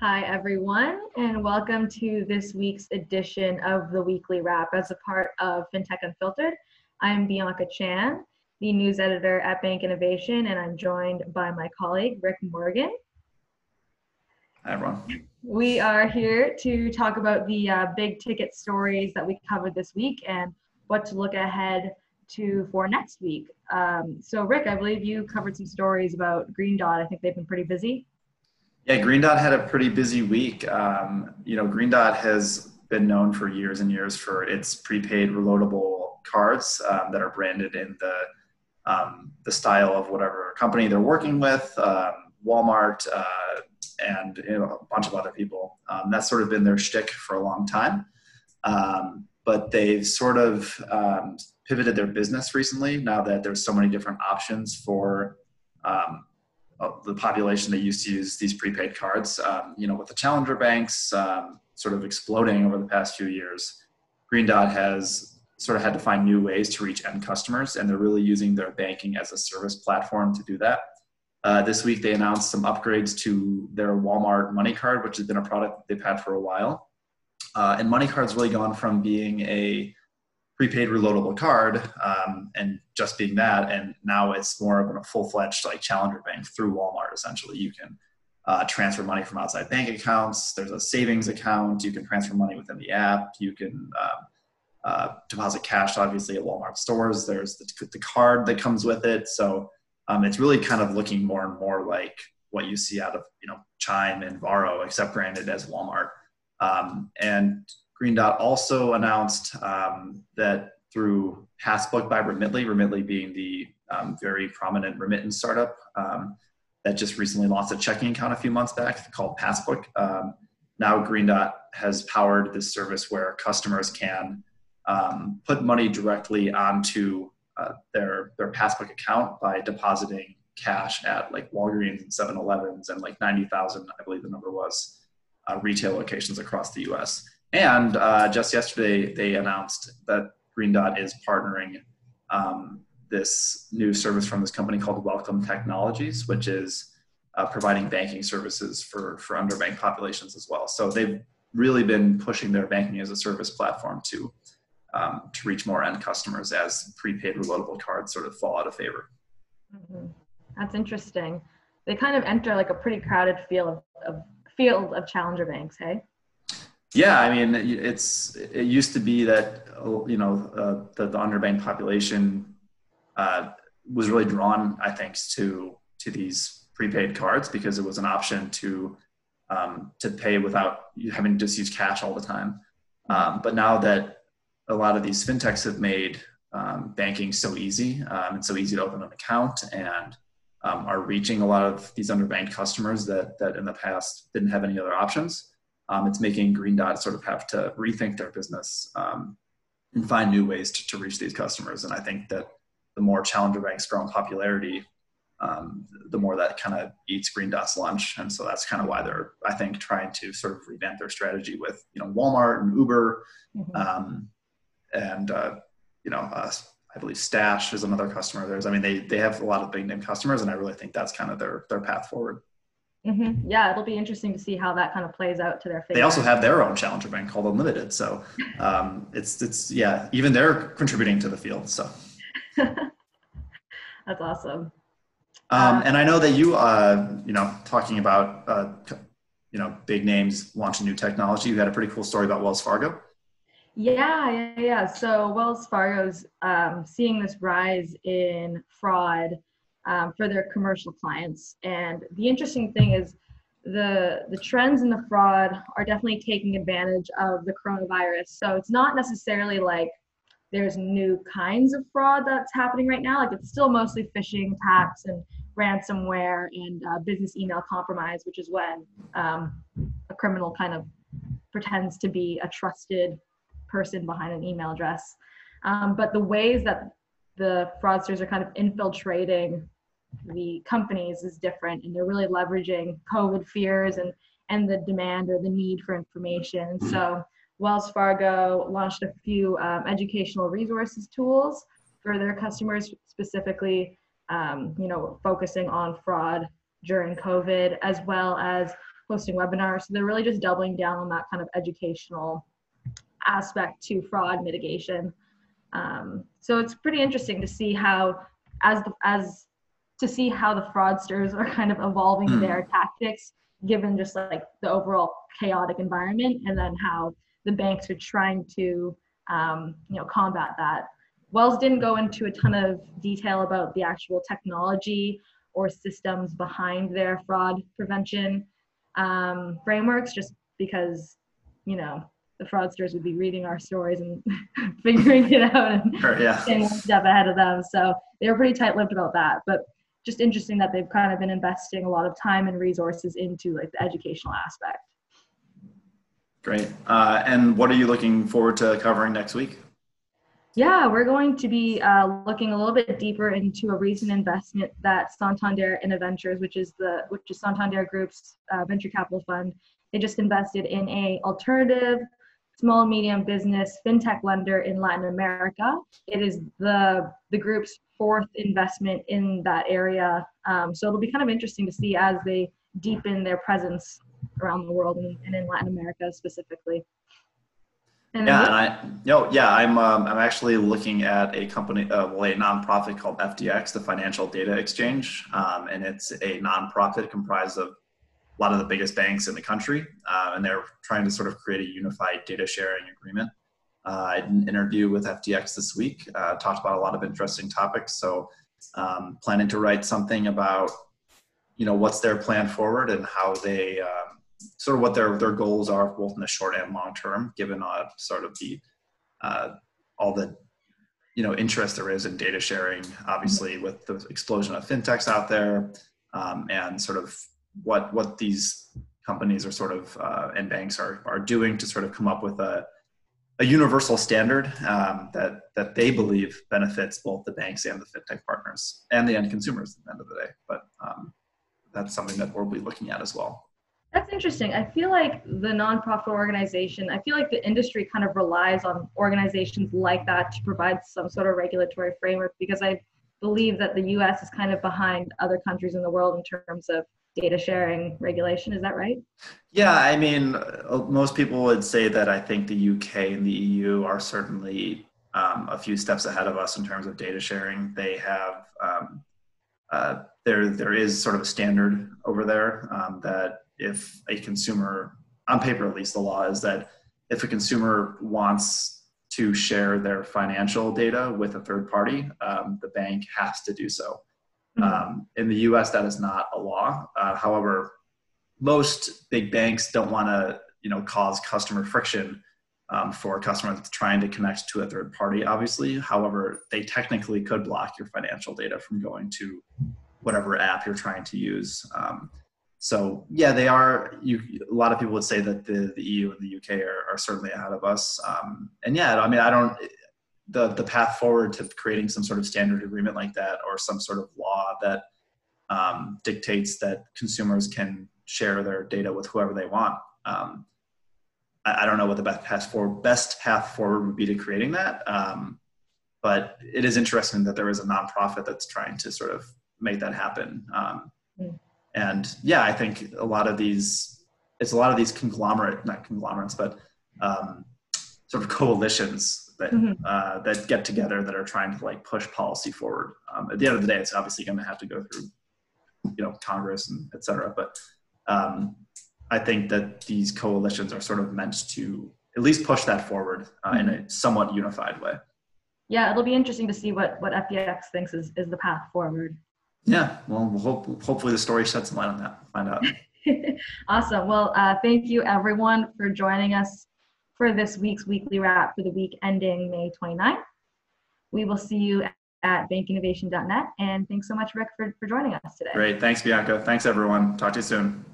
Hi, everyone, and welcome to this week's edition of the Weekly Wrap as a part of FinTech Unfiltered. I'm Bianca Chan, the news editor at Bank Innovation, and I'm joined by my colleague, Rick Morgan. Hi, everyone. We are here to talk about the uh, big ticket stories that we covered this week and what to look ahead to for next week. Um, so, Rick, I believe you covered some stories about Green Dot. I think they've been pretty busy. Yeah, Green Dot had a pretty busy week. Um, you know, Green Dot has been known for years and years for its prepaid reloadable cards um, that are branded in the um, the style of whatever company they're working with, um, Walmart, uh, and you know, a bunch of other people. Um, that's sort of been their shtick for a long time. Um, but they've sort of pivoted their business recently now that there's so many different options for um, the population that used to use these prepaid cards. Um, you know, with the challenger banks um, sort of exploding over the past few years, Green Dot has sort of had to find new ways to reach end customers, and they're really using their banking as a service platform to do that. Uh, this week, they announced some upgrades to their Walmart Money Card, which has been a product they've had for a while. Uh, and Money Card's really gone from being a prepaid reloadable card um, and just being that and now it's more of a full-fledged like challenger bank through walmart essentially. You can uh, transfer money from outside bank accounts. There's a savings account. You can transfer money within the app. You can uh, uh, deposit cash obviously at walmart stores. There's the, the card that comes with it. So um, it's really kind of looking more and more like what you see out of you know chime and varo except branded as walmart. Um, and Green Dot also announced um, that through Passbook by Remitly, Remitly being the um, very prominent remittance startup um, that just recently launched a checking account a few months back called Passbook. Um, now Green Dot has powered this service where customers can um, put money directly onto uh, their their Passbook account by depositing cash at like Walgreens and 7-Elevens and like 90,000, I believe the number was, uh, retail locations across the U.S. And uh, just yesterday, they announced that Green Dot is partnering um, this new service from this company called Welcome Technologies, which is uh, providing banking services for, for underbanked populations as well. So they've really been pushing their banking as a service platform to, um, to reach more end customers as prepaid reloadable cards sort of fall out of favor. Mm-hmm. That's interesting. They kind of enter like a pretty crowded field of, of field of challenger banks, hey? Yeah, I mean, it's it used to be that you know uh, the, the underbanked population uh, was really drawn, I think, to to these prepaid cards because it was an option to um, to pay without having to just use cash all the time. Um, but now that a lot of these fintechs have made um, banking so easy um, and so easy to open an account and um, are reaching a lot of these underbanked customers that that in the past didn't have any other options um, it's making Green Dot sort of have to rethink their business um, and find new ways to, to, reach these customers. And I think that the more challenger banks grow in popularity, um, the more that kind of eats Green Dot's lunch. And so that's kind of why they're, I think, trying to sort of revamp their strategy with, you know, Walmart and Uber. Mm-hmm. Um, and, uh, you know, uh, I believe Stash is another customer of theirs. I mean, they, they have a lot of big name customers, and I really think that's kind of their, their path forward. Mm-hmm. Yeah, it'll be interesting to see how that kind of plays out to their favor. They also have their own challenger bank called Unlimited, so um, it's it's yeah, even they're contributing to the field. So that's awesome. Um, uh, and I know that you, uh, you know, talking about uh, you know big names launching new technology. You had a pretty cool story about Wells Fargo. Yeah, yeah, yeah. So Wells Fargo's um, seeing this rise in fraud um, for their commercial clients. And the interesting thing is the the trends in the fraud are definitely taking advantage of the coronavirus. So it's not necessarily like there's new kinds of fraud that's happening right now. Like it's still mostly phishing attacks and ransomware and uh, business email compromise, which is when um, a criminal kind of pretends to be a trusted person behind an email address. Um, but the ways that the fraudsters are kind of infiltrating the companies is different and they're really leveraging covid fears and and the demand or the need for information so wells fargo launched a few um, educational resources tools for their customers specifically um, you know focusing on fraud during covid as well as hosting webinars. So they're really just doubling down on that kind of educational aspect to fraud mitigation. Um, so it's pretty interesting to see how, as the, as to see how the fraudsters are kind of evolving mm. their tactics, given just like the overall chaotic environment, and then how the banks are trying to, um, you know, combat that. Wells didn't go into a ton of detail about the actual technology or systems behind their fraud prevention um, frameworks, just because, you know, the fraudsters would be reading our stories and figuring it out and sure, yeah. staying one step ahead of them. So they were pretty tight-lipped about that. But just interesting that they've kind of been investing a lot of time and resources into like the educational aspect. Great. Uh, and what are you looking forward to covering next week? Yeah, we're going to be uh, looking a little bit deeper into a recent investment that Santander Ventures, which is the which is Santander Group's uh, venture capital fund, they just invested in a alternative small medium business fintech lender in Latin America. It is the the group's fourth investment in that area, um, so it'll be kind of interesting to see as they deepen their presence around the world and, and in Latin America specifically. And yeah, and I, you know, yeah, I'm, um, I'm actually looking at a company, uh, well, a nonprofit called FDX, the Financial Data Exchange, um, and it's a nonprofit comprised of a lot of the biggest banks in the country, uh, and they're trying to sort of create a unified data sharing agreement. Uh, I did an interview with FDX this week, uh, talked about a lot of interesting topics. So, um, planning to write something about, you know, what's their plan forward and how they um, sort of what their their goals are both in the short and long term, given uh, sort of the uh, all the you know interest there is in data sharing, obviously with the explosion of fintechs out there, um, and sort of what what these companies are sort of uh, and banks are are doing to sort of come up with a a universal standard um, that that they believe benefits both the banks and the fintech partners and the end consumers at the end of the day. But um, that's something that we'll be looking at as well. That's interesting. I feel like the nonprofit organization, I feel like the industry kind of relies on organizations like that to provide some sort of regulatory framework because I believe that the US is kind of behind other countries in the world in terms of data sharing regulation. Is that right? Yeah, I mean, uh, most people would say that I think the UK and the EU are certainly um, a few steps ahead of us in terms of data sharing. They have um, uh, there there is sort of a standard over there um, that if a consumer, on paper at least, the law is that if a consumer wants to share their financial data with a third party, um, the bank has to do so. Um, in the US, that is not a law. Uh, however, most big banks don't want to you know, cause customer friction um, for a customer that's trying to connect to a third party, obviously. However, they technically could block your financial data from going to whatever app you're trying to use. Um, so yeah, they are. You, a lot of people would say that the, the EU and the UK are, are certainly ahead of us. Um, and yeah, I mean, I don't. The the path forward to creating some sort of standard agreement like that, or some sort of law that um, dictates that consumers can share their data with whoever they want. Um, I, I, don't know what the best path forward best path forward would be to creating that. Um, but it is interesting that there is a nonprofit that's trying to sort of make that happen. Um, mm and yeah, I think a lot of these, it's a lot of these conglomerate, not conglomerates, but um, sort of coalitions that mm-hmm. uh, that get together that are trying to like push policy forward. Um, at the end of the day, it's obviously going to have to go through, you know, Congress and et cetera. But um, I think that these coalitions are sort of meant to at least push that forward uh, mm-hmm. in a somewhat unified way. Yeah, it'll be interesting to see what what FDX thinks is is the path forward. Yeah, well, we'll hope, hopefully the story sheds some light on that. Find out. awesome. Well, uh, thank you everyone for joining us for this week's weekly wrap for the week ending May 29th. We will see you at bankinnovation.net. And thanks so much, Rick, for, for joining us today. Great. Thanks, Bianca. Thanks, everyone. Talk to you soon.